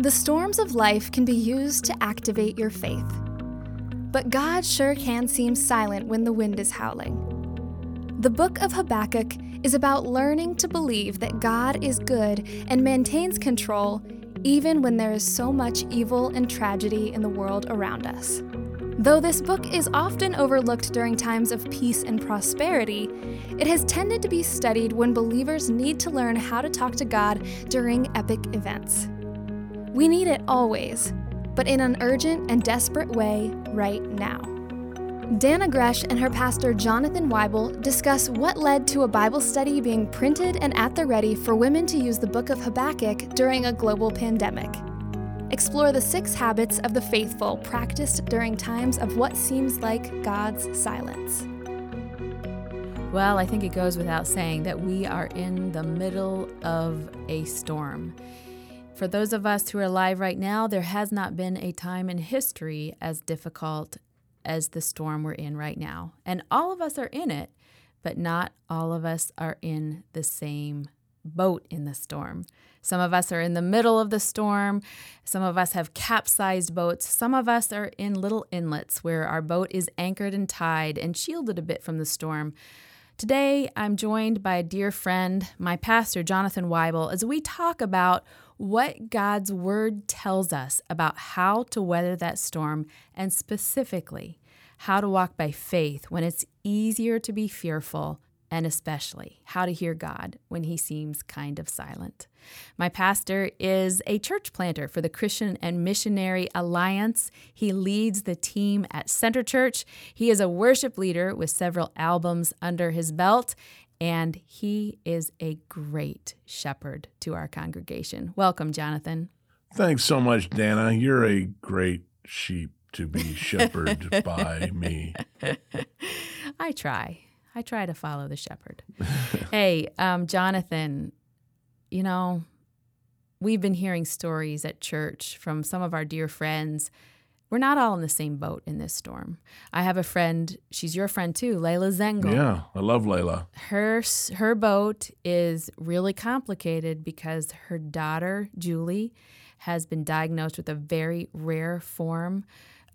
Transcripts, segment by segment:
The storms of life can be used to activate your faith. But God sure can seem silent when the wind is howling. The book of Habakkuk is about learning to believe that God is good and maintains control even when there is so much evil and tragedy in the world around us. Though this book is often overlooked during times of peace and prosperity, it has tended to be studied when believers need to learn how to talk to God during epic events. We need it always, but in an urgent and desperate way right now. Dannah Gresh and her pastor Jonathan Weibel discuss what led to a Bible study being printed and at the ready for women to use the book of Habakkuk during a global pandemic. Explore the six habits of the faithful practiced during times of what seems like God's silence. Well, I think it goes without saying that we are in the middle of a storm. For those of us who are alive right now, there has not been a time in history as difficult as the storm we're in right now. And all of us are in it, but not all of us are in the same boat in the storm. Some of us are in the middle of the storm. Some of us have capsized boats. Some of us are in little inlets where our boat is anchored and tied and shielded a bit from the storm. Today, I'm joined by a dear friend, my pastor, Jonathan Weibel, as we talk about what God's Word tells us about how to weather that storm and specifically how to walk by faith when it's easier to be fearful and especially how to hear God when he seems kind of silent. My pastor is a church planter for the Christian and Missionary Alliance. He leads the team at Center Church. He is a worship leader with several albums under his belt, and he is a great shepherd to our congregation. Welcome, Jonathan. Thanks so much, Dannah. You're a great sheep to be shepherded by me. I try. I try to follow the shepherd. hey, um, Jonathan, you know, we've been hearing stories at church from some of our dear friends. We're not all in the same boat in this storm. I have a friend, she's your friend too, Layla Zengel. Yeah, I love Layla. Her her boat is really complicated because her daughter, Julie, has been diagnosed with a very rare form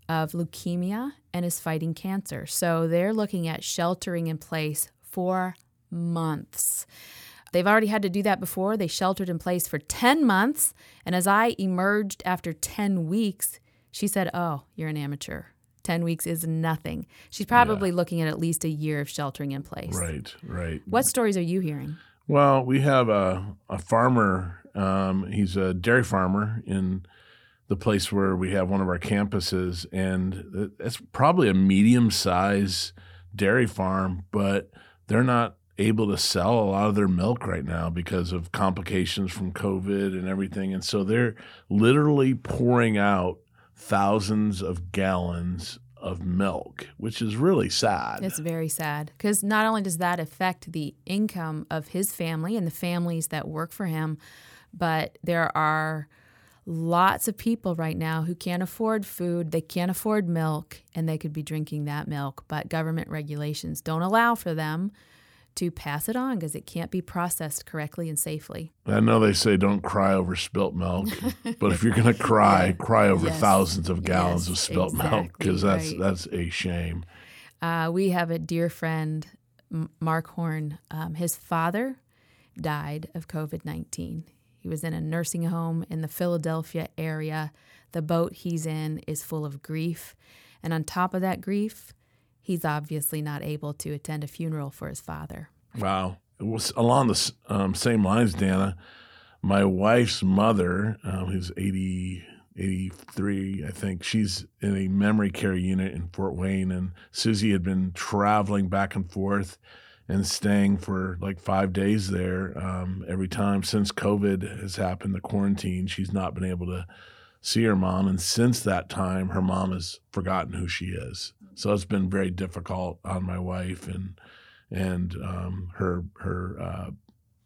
of leukemia and is fighting cancer. So they're looking at sheltering in place for months. They've already had to do that before. They sheltered in place for 10 months. And as I emerged after 10 weeks, she said, Oh, you're an amateur. 10 weeks is nothing. She's probably yeah. looking at at least a year of sheltering in place. Right, right. What stories are you hearing? Well, we have a, a farmer. Um, he's a dairy farmer in the place where we have one of our campuses, and it's probably a medium size dairy farm, but they're not able to sell a lot of their milk right now because of complications from COVID and everything. And so they're literally pouring out thousands of gallons of milk, which is really sad. It's very sad because not only does that affect the income of his family and the families that work for him, but there are lots of people right now who can't afford food, they can't afford milk, and they could be drinking that milk, but government regulations don't allow for them to pass it on because it can't be processed correctly and safely. I know they say don't cry over spilt milk, but if you're going to cry, yeah. cry over yes. thousands of gallons yes, of spilt exactly milk because that's right. that's a shame. Uh, we have a dear friend, Mark Horn. Um, his father died of COVID 19. He was in a nursing home in the Philadelphia area. The boat he's in is full of grief. And on top of that grief, he's obviously not able to attend a funeral for his father. Wow. It was along the um, same lines, Dannah. My wife's mother, um, who's 80, 83, I think, she's in a memory care unit in Fort Wayne. And Susie had been traveling back and forth and staying for like five days there um, every time since COVID has happened, the quarantine. She's not been able to see her mom, and since that time, her mom has forgotten who she is. So it's been very difficult on my wife and and um, her her uh,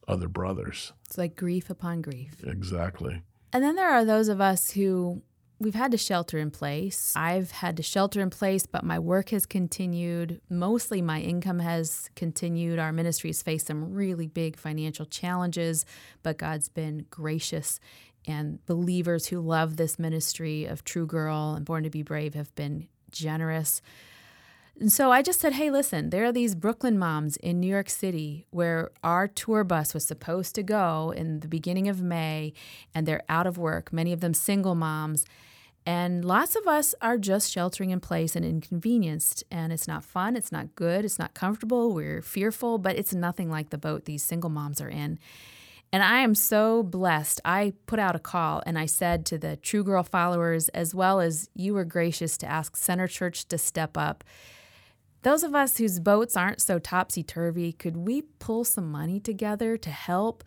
other brothers. It's like grief upon grief. Exactly. And then there are those of us who We've had to shelter in place. I've had to shelter in place, but my work has continued. Mostly my income has continued. Our ministry has faced some really big financial challenges, but God's been gracious and believers who love this ministry of True Girl and Born to Be Brave have been generous. And so I just said, hey, listen, there are these Brooklyn moms in New York City where our tour bus was supposed to go in the beginning of May, and they're out of work, many of them single moms. And lots of us are just sheltering in place and inconvenienced. And it's not fun, it's not good, it's not comfortable, we're fearful, but it's nothing like the boat these single moms are in. And I am so blessed. I put out a call and I said to the True Girl followers, as well as you were gracious to ask Center Church to step up. Those of us whose boats aren't so topsy turvy, could we pull some money together to help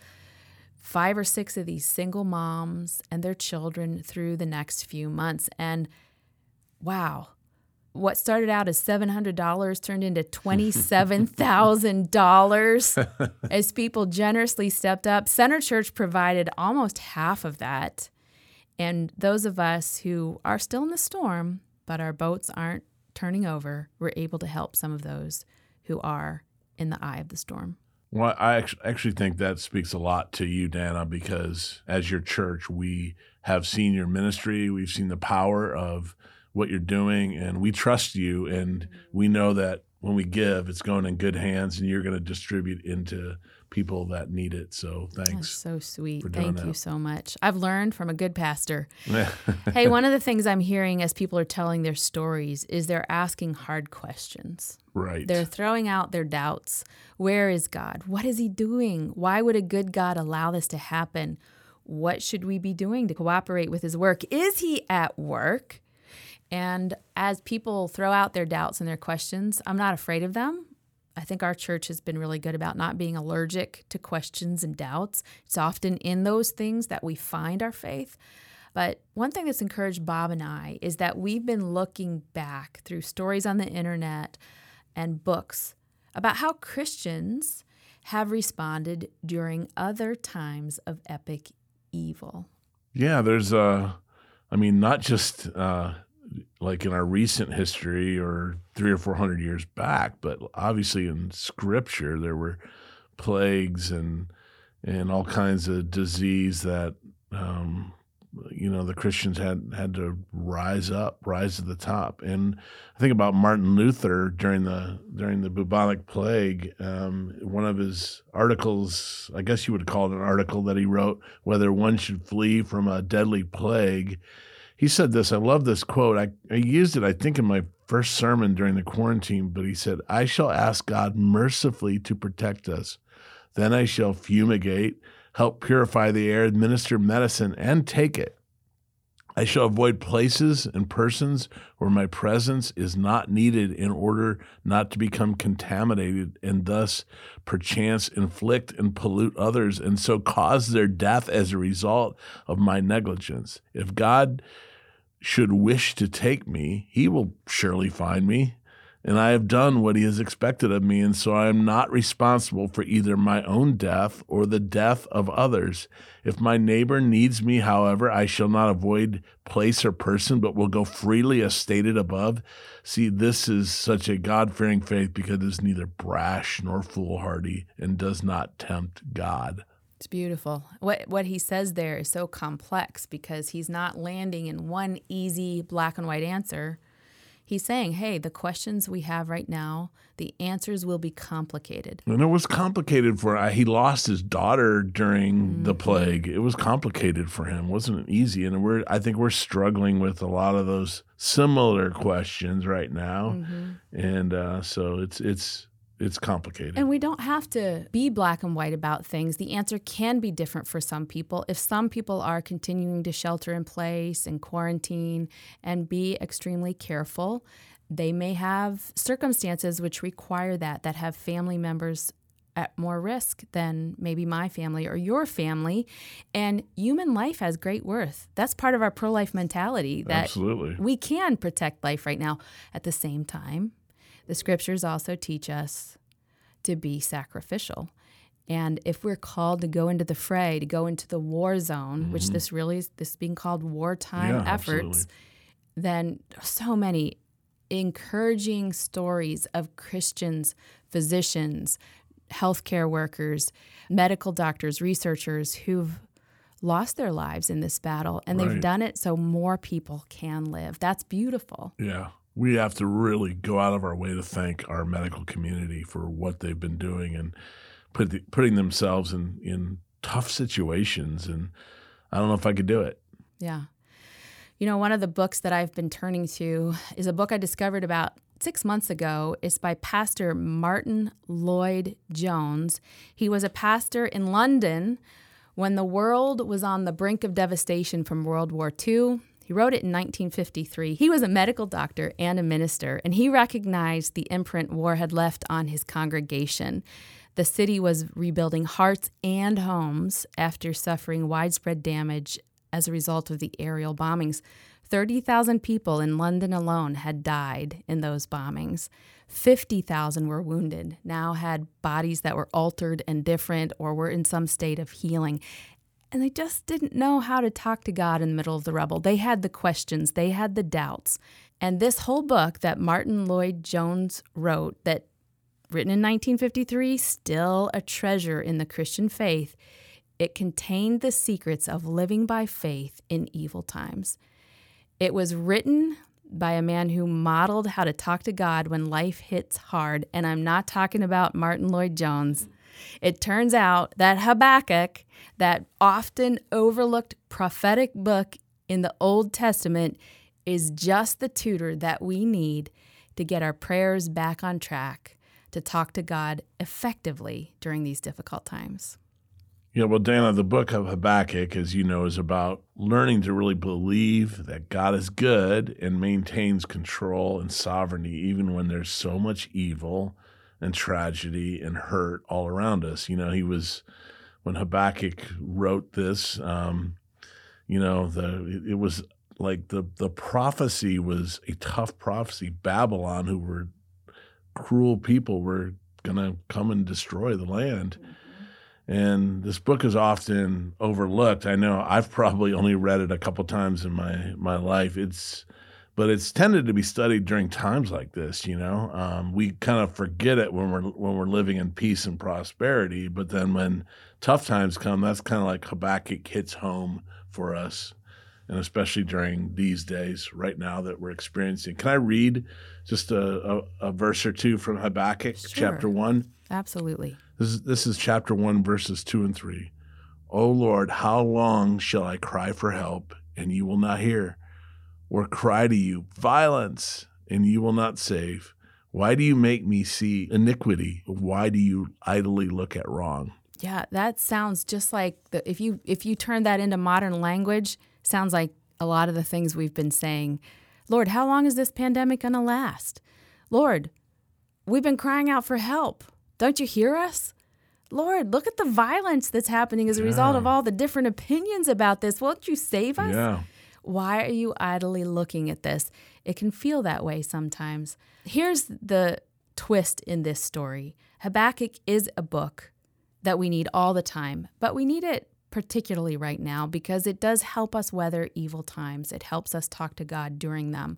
five or six of these single moms and their children through the next few months? And wow, what started out as $700 turned into $27,000 as people generously stepped up. Center Church provided almost half of that. And those of us who are still in the storm, but our boats aren't turning over, we're able to help some of those who are in the eye of the storm. Well, I actually think that speaks a lot to you, Dannah, because as your church, we have seen your ministry. We've seen the power of what you're doing and we trust you and we mm-hmm. know that when we give it's going in good hands and you're going to distribute into people that need it. So thanks That's so sweet. thank that. you so much. I've learned from a good pastor. Hey one of the things i'm hearing as people are telling their stories is they're asking hard questions. Right. They're throwing out their doubts. Where is god? What is he doing? Why would a good god allow this to happen? What should we be doing to cooperate with his work? Is he at work and as people throw out their doubts and their questions, I'm not afraid of them. I think our church has been really good about not being allergic to questions and doubts. It's often in those things that we find our faith. But one thing that's encouraged Bob and I is that we've been looking back through stories on the internet and books about how Christians have responded during other times of epic evil. Yeah, there's, uh, I mean, not just uh, like in our recent history or three or four hundred years back, but obviously in Scripture there were plagues and and all kinds of disease that um, you know the Christians had had to rise up, rise to the top. And I think about Martin Luther during the during the bubonic plague. Um, one of his articles, I guess you would call it an article that he wrote, whether one should flee from a deadly plague he said this. I love this quote. I, I used it, I think, in my first sermon during the quarantine, but he said, I shall ask God mercifully to protect us. Then I shall fumigate, help purify the air, administer medicine, and take it. I shall avoid places and persons where my presence is not needed in order not to become contaminated and thus perchance inflict and pollute others and so cause their death as a result of my negligence. If God should wish to take me, he will surely find me. And I have done what he has expected of me, and so I am not responsible for either my own death or the death of others. If my neighbor needs me, however, I shall not avoid place or person, but will go freely as stated above. See, this is such a God fearing faith because it is neither brash nor foolhardy and does not tempt God. It's beautiful. What what he says there is so complex because he's not landing in one easy black and white answer. He's saying, "Hey, the questions we have right now, the answers will be complicated." And it was complicated for uh, he lost his daughter during mm-hmm. the plague. It was complicated for him. It wasn't easy, and we're I think we're struggling with a lot of those similar questions right now, mm-hmm. and uh, so it's it's it's complicated. And we don't have to be black and white about things. The answer can be different for some people. If some people are continuing to shelter in place and quarantine and be extremely careful, they may have circumstances which require that, that have family members at more risk than maybe my family or your family. And human life has great worth. That's part of our pro life mentality that Absolutely. we can protect life right now. At the same time, the scriptures also teach us to be sacrificial. And if we're called to go into the fray, to go into the war zone, mm-hmm. which this really is this being called wartime yeah, efforts, absolutely. then so many encouraging stories of Christians, physicians, healthcare workers, medical doctors, researchers who've lost their lives in this battle, and they've done it so more people can live. That's beautiful. Yeah. We have to really go out of our way to thank our medical community for what they've been doing and put the, putting themselves in, in tough situations. And I don't know if I could do it. Yeah. You know, one of the books that I've been turning to is a book I discovered about six months ago. It's by Pastor Martin Lloyd Jones. He was a pastor in London when the world was on the brink of devastation from World War II. He wrote it in 1953. He was a medical doctor and a minister, and he recognized the imprint war had left on his congregation. The city was rebuilding hearts and homes after suffering widespread damage as a result of the aerial bombings. 30,000 people in London alone had died in those bombings. 50,000 were wounded, now had bodies that were altered and different or were in some state of healing. And they just didn't know how to talk to God in the middle of the rubble. They had the questions, they had the doubts. And this whole book that Martyn Lloyd-Jones wrote, that written in 1953, still a treasure in the Christian faith, it contained the secrets of living by faith in evil times. It was written by a man who modeled how to talk to God when life hits hard, and I'm not talking about Martyn Lloyd-Jones. It turns out that Habakkuk, that often overlooked prophetic book in the Old Testament, is just the tutor that we need to get our prayers back on track to talk to God effectively during these difficult times. Yeah, well, Dannah, the book of Habakkuk, as you know, is about learning to really believe that God is good and maintains control and sovereignty, even when there's so much evil and tragedy and hurt all around us. You know, he was, when Habakkuk wrote this, um, you know, the it was like the the prophecy was a tough prophecy. Babylon, who were cruel people, were going to come and destroy the land. And this book is often overlooked. I know I've probably only read it a couple times in my my life. It's but it's tended to be studied during times like this. You know, um, we kind of forget it when we're when we're living in peace and prosperity. But then when tough times come, that's kind of like Habakkuk hits home for us, and especially during these days right now that we're experiencing. Can I read just a, a, a verse or two from Habakkuk Sure. chapter one? Absolutely. This is, this is chapter 1, verses 2 and 3. O Lord, how long shall I cry for help, and you will not hear? Or cry to you, violence, and you will not save? Why do you make me see iniquity? Why do you idly look at wrong? Yeah, that sounds just like the, if you if you turn that into modern language, sounds like a lot of the things we've been saying. Lord, how long is this pandemic going to last? Lord, we've been crying out for help. Don't you hear us? Lord, look at the violence that's happening as a result of all the different opinions about this. Won't you save us? Yeah. Why are you idly looking at this? It can feel that way sometimes. Here's the twist in this story Habakkuk is a book that we need all the time, but we need it particularly right now because it does help us weather evil times. It helps us talk to God during them.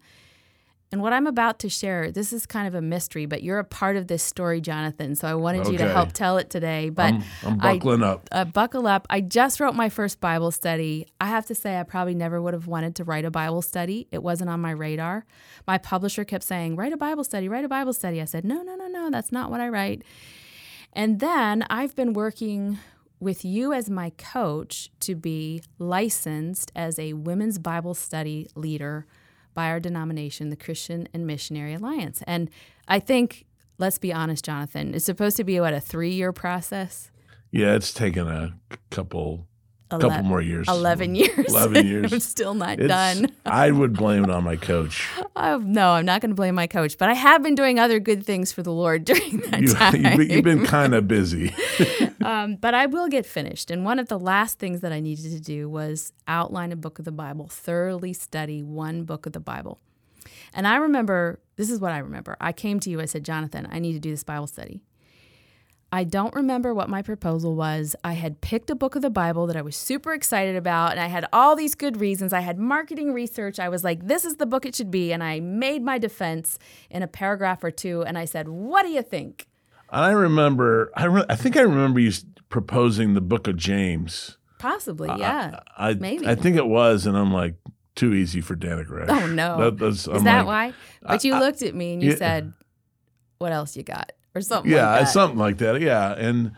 And what I'm about to share, this is kind of a mystery, but you're a part of this story, Jonathan. So I wanted you to help tell it today. But I'm, I'm I- buckling up. uh, buckle up. I just wrote my first Bible study. I have to say, I probably never would have wanted to write a Bible study. It wasn't on my radar. My publisher kept saying, Write a Bible study, write a Bible study. I said, No, no, no, no, that's not what I write. And then I've been working with you as my coach to be licensed as a women's Bible study leader by our denomination, the Christian and Missionary Alliance. And I think, let's be honest, Jonathan, it's supposed to be what a three year process. Yeah, it's taken a couple Ele- couple more years. 11 years. 11 years. I'm still not It's- done. I would blame it on my coach. Oh, no, I'm not going to blame my coach, but I have been doing other good things for the Lord during that You, time. you've been, you've been kind of busy. um, but I will get finished. And one of the last things that I needed to do was outline a book of the Bible, thoroughly study one book of the Bible. And I remember, this is what I remember. I came to you, I said, Jonathan, I need to do this Bible study. I don't remember what my proposal was. I had picked a book of the Bible that I was super excited about, and I had all these good reasons. I had marketing research. I was like, this is the book it should be. And I made my defense in a paragraph or two, and I said, What do you think? I remember, I, re- I think I remember you proposing the book of James. Possibly, yeah. I, I, Maybe. I think it was, and I'm like, too easy for Dannah Gresh. Oh no. That, that's, Is I'm that like, why? But you looked at me and you Yeah. said, "What else you got?" Or something. Yeah, like that. something like that. Yeah, and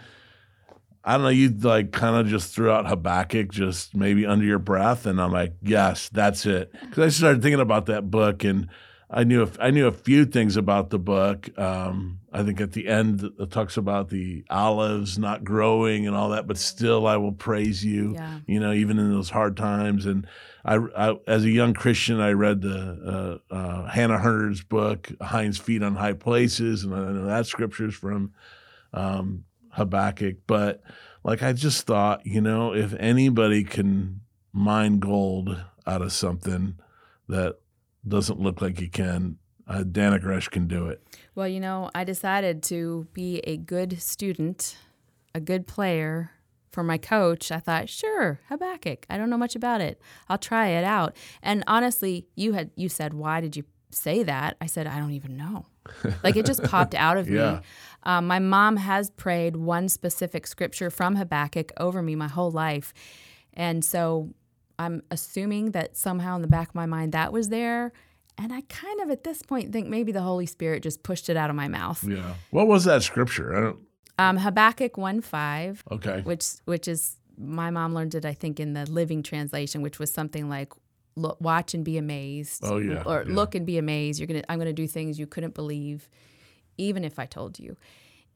I don't know. You like kind of just threw out Habakkuk, just maybe under your breath, and I'm like, yes, that's it. Because I started thinking about that book, and I knew a, I knew a few things about the book. Um, I think at the end it talks about the olives not growing and all that, but still I will praise you. Yeah. You know, even in those hard times. And I, I as a young Christian, I read the uh, uh, Hannah Hurnard's book, Hinds' Feet on High Places, and I know that scripture's from um, Habakkuk. But like I just thought, you know, if anybody can mine gold out of something that doesn't look like you can, uh, Dannah Gresh can do it. Well, you know, I decided to be a good student, a good player for my coach. I thought, sure, Habakkuk. I don't know much about it. I'll try it out. And honestly, you had you said, why did you say that? I said, I don't even know. like it just popped out of Yeah. me. Um, my mom has prayed one specific scripture from Habakkuk over me my whole life, and so I'm assuming that somehow in the back of my mind that was there. And I kind of at this point think maybe the Holy Spirit just pushed it out of my mouth. Yeah. What was that scripture? I don't. Um, Habakkuk 1 5, Okay. which which is my mom learned it I think in the Living Translation, which was something like look, watch and be amazed. Oh, yeah, Or yeah. look and be amazed. You're gonna I'm gonna do things you couldn't believe, even if I told you.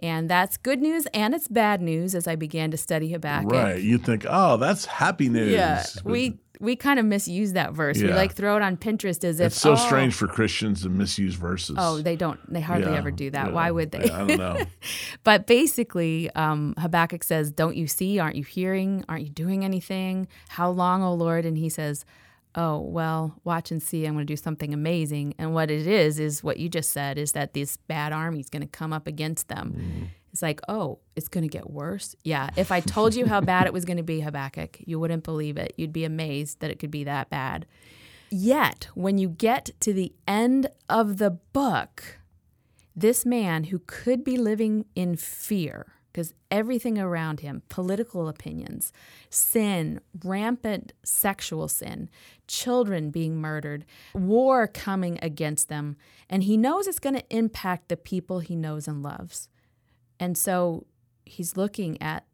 And that's good news and it's bad news as I began to study Habakkuk. Right. You think, oh, that's happy news. Yeah. We we kind of misuse that verse. We like throw it on Pinterest as if It's so oh, strange for Christians to misuse verses. Oh, they don't. They hardly Yeah, ever do that. yeah. Why would they? I don't know. But basically, um, Habakkuk says, Don't you see? Aren't you hearing? Aren't you doing anything? How long, O Lord? And he says, Oh, well, watch and see. I'm going to do something amazing. And what it is, is what you just said, is that this bad army is going to come up against them. Mm-hmm. It's like, oh, it's going to get worse. Yeah. If I told you how bad it was going to be, Habakkuk, you wouldn't believe it. You'd be amazed that it could be that bad. Yet, when you get to the end of the book, this man who could be living in fear because everything around him political opinions, sin, rampant sexual sin, children being murdered, war coming against them, and he knows it's going to impact the people he knows and loves. And so he's looking at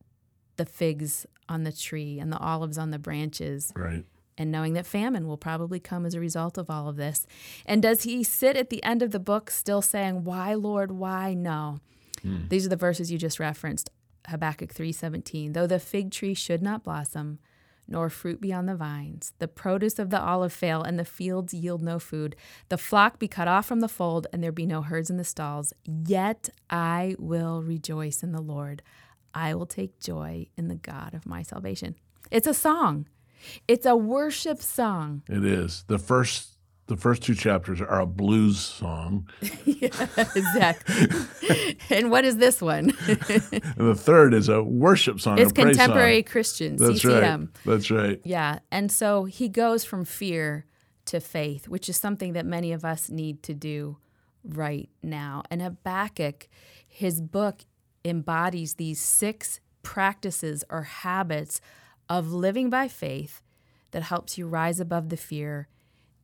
the figs on the tree and the olives on the branches right. and knowing that famine will probably come as a result of all of this. And does he sit at the end of the book still saying, "Why, Lord, why?" No. Hmm. These are the verses you just referenced. Habakkuk 3:17. Though the fig tree should not blossom, nor fruit be on the vines, the produce of the olive fail, and the fields yield no food, the flock be cut off from the fold, and there be no herds in the stalls, yet I will rejoice in the Lord. I will take joy in the God of my salvation. It's a song. It's a worship song. It is. The first the first two chapters are a blues song. yeah, exactly. and what is this one? And the third is a worship song. it's contemporary Song. Christian, That's CCM. right. That's right. Yeah. And so he goes from fear to faith, which is something that many of us need to do right now. And Habakkuk, his book embodies these six practices or habits of living by faith that helps you rise above the fear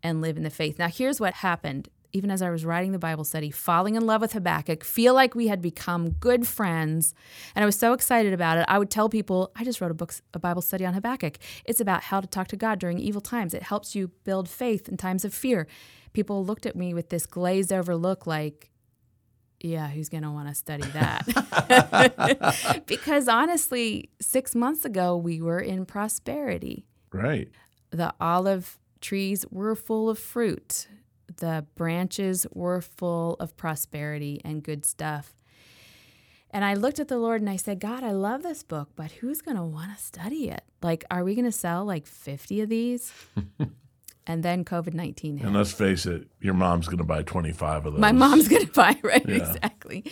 and live in the faith. Now, here's what happened. Even as I was writing the Bible study, falling in love with Habakkuk, feel like we had become good friends, and I was so excited about it. I would tell people, I just wrote a book, a Bible study on Habakkuk. It's about how to talk to God during evil times. It helps you build faith in times of fear. People looked at me with this glazed over look, like, yeah, who's going to want to study that? because honestly, six months ago, we were in prosperity Right. the olive trees were full of fruit. The branches were full of prosperity and good stuff. And I looked at the Lord and I said, God, I love this book, but who's going to want to study it? Like, are we going to sell like 50 of these? and then COVID 19 hit. And let's face it, your mom's going to buy 25 of those. My mom's going to buy, right? Yeah. Exactly.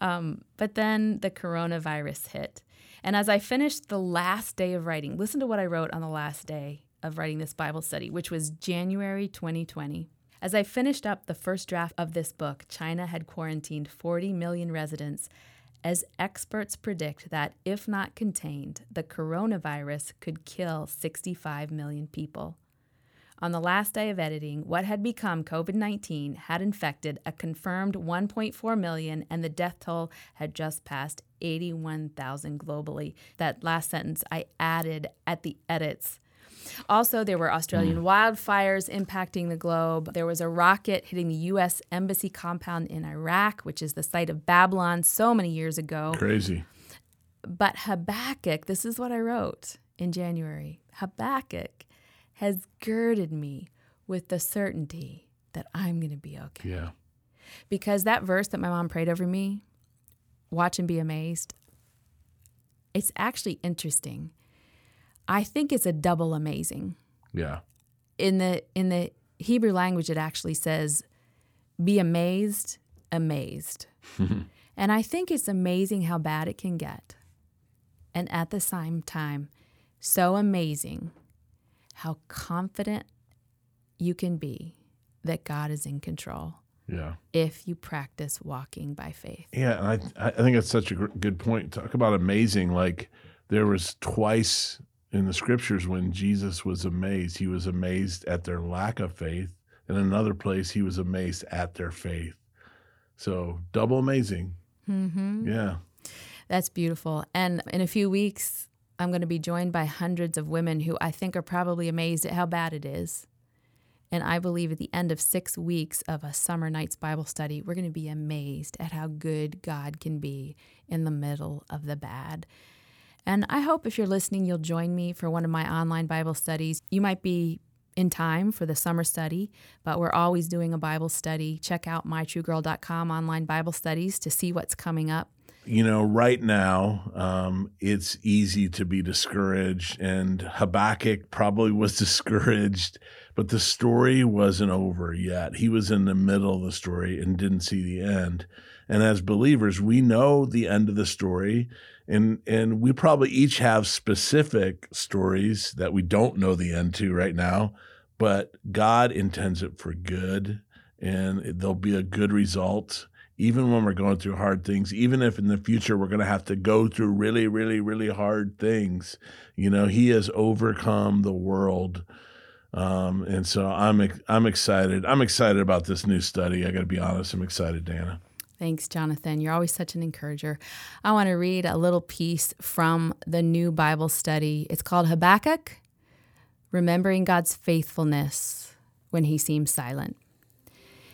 Um, but then the coronavirus hit. And as I finished the last day of writing, listen to what I wrote on the last day of writing this Bible study, which was January 2020. As I finished up the first draft of this book, China had quarantined 40 million residents as experts predict that, if not contained, the coronavirus could kill 65 million people. On the last day of editing, what had become COVID 19 had infected a confirmed 1.4 million, and the death toll had just passed 81,000 globally. That last sentence I added at the edits also, there were Australian mm. wildfires impacting the globe. There was a rocket hitting the U.S. Embassy compound in Iraq, which is the site of Babylon so many years ago. Crazy. But Habakkuk, this is what I wrote in January Habakkuk has girded me with the certainty that I'm going to be okay. Yeah. Because that verse that my mom prayed over me, watch and be amazed, it's actually interesting I think it's a double amazing. Yeah. In the in the Hebrew language it actually says be amazed, amazed. and I think it's amazing how bad it can get. And at the same time, so amazing how confident you can be that God is in control. Yeah. If you practice walking by faith. Yeah, and I I think that's such a good point. Talk about amazing. Like there was twice in the scriptures when Jesus was amazed. He was amazed at their lack of faith. In another place, he was amazed at their faith. So double amazing. Mm-hmm. Yeah. That's beautiful. And in a few weeks, I'm going to be joined by hundreds of women who I think are probably amazed at how bad it is. And I believe at the end of six weeks of a summer night's Bible study, we're going to be amazed at how good God can be in the middle of the bad. And I hope if you're listening, you'll join me for one of my online Bible studies. You might be in time for the summer study, but we're always doing a Bible study. Check out mytruegirl.com online Bible studies to see what's coming up. You know, right now, um, it's easy to be discouraged, and Habakkuk probably was discouraged, but the story wasn't over yet. He was in the middle of the story and didn't see the end. And as believers, we know the end of the story and and we probably each have specific stories that we don't know the end to right now but god intends it for good and there'll be a good result even when we're going through hard things even if in the future we're going to have to go through really really really hard things. You know he has overcome the world. Um, and so i'm i'm excited i'm excited about this new study i got to be honest i'm excited dannah Thanks, Jonathan. You're always such an encourager. I want to read a little piece from the new Bible study. It's called Habakkuk Remembering God's Faithfulness When He Seems Silent.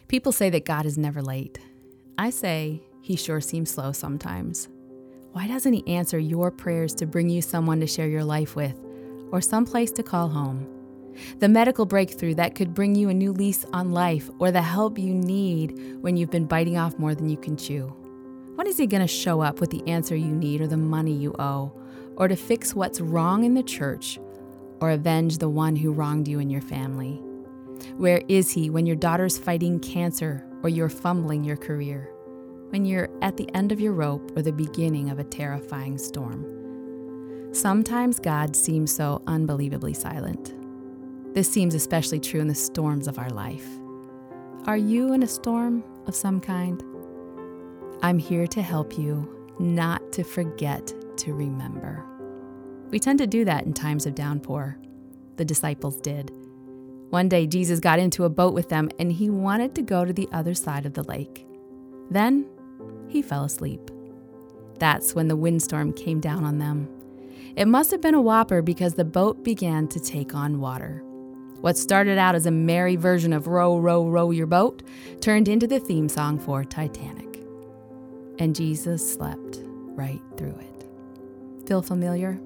People say that God is never late. I say He sure seems slow sometimes. Why doesn't He answer your prayers to bring you someone to share your life with or someplace to call home? The medical breakthrough that could bring you a new lease on life, or the help you need when you've been biting off more than you can chew. When is he going to show up with the answer you need or the money you owe, or to fix what's wrong in the church, or avenge the one who wronged you and your family? Where is he when your daughter's fighting cancer or you're fumbling your career? When you're at the end of your rope or the beginning of a terrifying storm? Sometimes God seems so unbelievably silent. This seems especially true in the storms of our life. Are you in a storm of some kind? I'm here to help you not to forget to remember. We tend to do that in times of downpour. The disciples did. One day, Jesus got into a boat with them and he wanted to go to the other side of the lake. Then he fell asleep. That's when the windstorm came down on them. It must have been a whopper because the boat began to take on water. What started out as a merry version of Row, Row, Row Your Boat turned into the theme song for Titanic. And Jesus slept right through it. Feel familiar?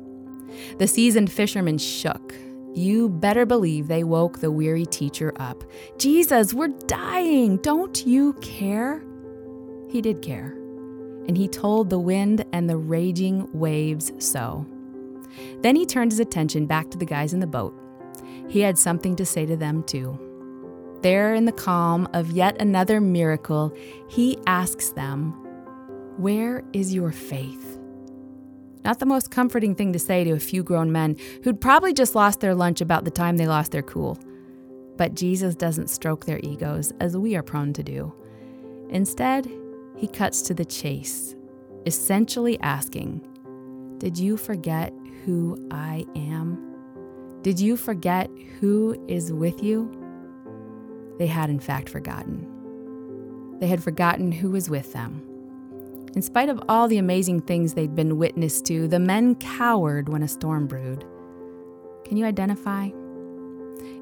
The seasoned fishermen shook. You better believe they woke the weary teacher up. Jesus, we're dying. Don't you care? He did care. And he told the wind and the raging waves so. Then he turned his attention back to the guys in the boat he had something to say to them too. There, in the calm of yet another miracle, he asks them, Where is your faith? Not the most comforting thing to say to a few grown men who'd probably just lost their lunch about the time they lost their cool. But Jesus doesn't stroke their egos as we are prone to do. Instead, he cuts to the chase. essentially asking, Did you forget who I am? Did you forget who is with you? They had, in fact, forgotten. They had forgotten who was with them. In spite of all the amazing things they'd been witness to, the men cowered when a storm brewed. Can you identify?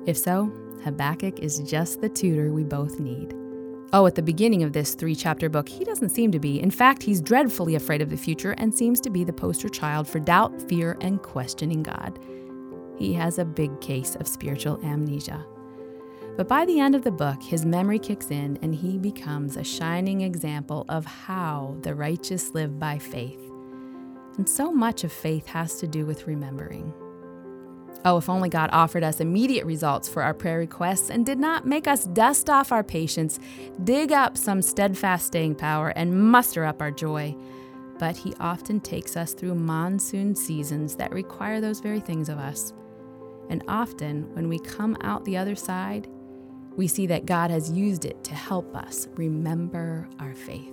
If so, Habakkuk is just the tutor we both need. Oh, at the beginning of this three chapter book, he doesn't seem to be. In fact, he's dreadfully afraid of the future and seems to be the poster child for doubt, fear, and questioning God. He has a big case of spiritual amnesia. But by the end of the book, his memory kicks in and he becomes a shining example of how the righteous live by faith. And so much of faith has to do with remembering. Oh, if only God offered us immediate results for our prayer requests and did not make us dust off our patience, dig up some steadfast staying power, and muster up our joy. But He often takes us through monsoon seasons that require those very things of us. And often, when we come out the other side, we see that God has used it to help us remember our faith.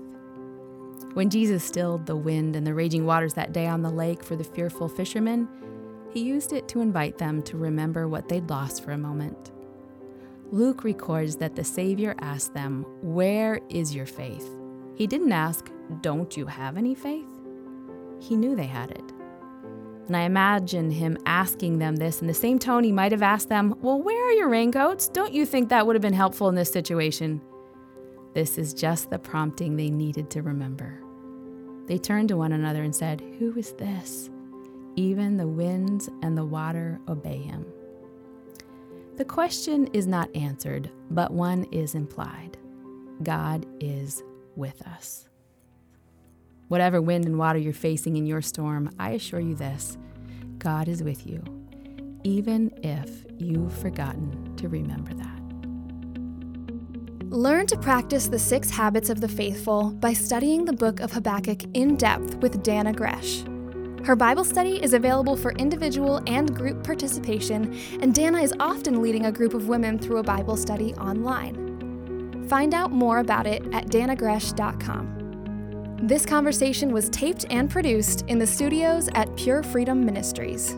When Jesus stilled the wind and the raging waters that day on the lake for the fearful fishermen, he used it to invite them to remember what they'd lost for a moment. Luke records that the Savior asked them, Where is your faith? He didn't ask, Don't you have any faith? He knew they had it. And I imagine him asking them this in the same tone he might have asked them, Well, where are your raincoats? Don't you think that would have been helpful in this situation? This is just the prompting they needed to remember. They turned to one another and said, Who is this? Even the winds and the water obey him. The question is not answered, but one is implied God is with us. Whatever wind and water you're facing in your storm, I assure you this God is with you, even if you've forgotten to remember that. Learn to practice the six habits of the faithful by studying the book of Habakkuk in depth with Dannah Gresh. Her Bible study is available for individual and group participation, and Dannah is often leading a group of women through a Bible study online. Find out more about it at dannahgresh.com. This conversation was taped and produced in the studios at Pure Freedom Ministries.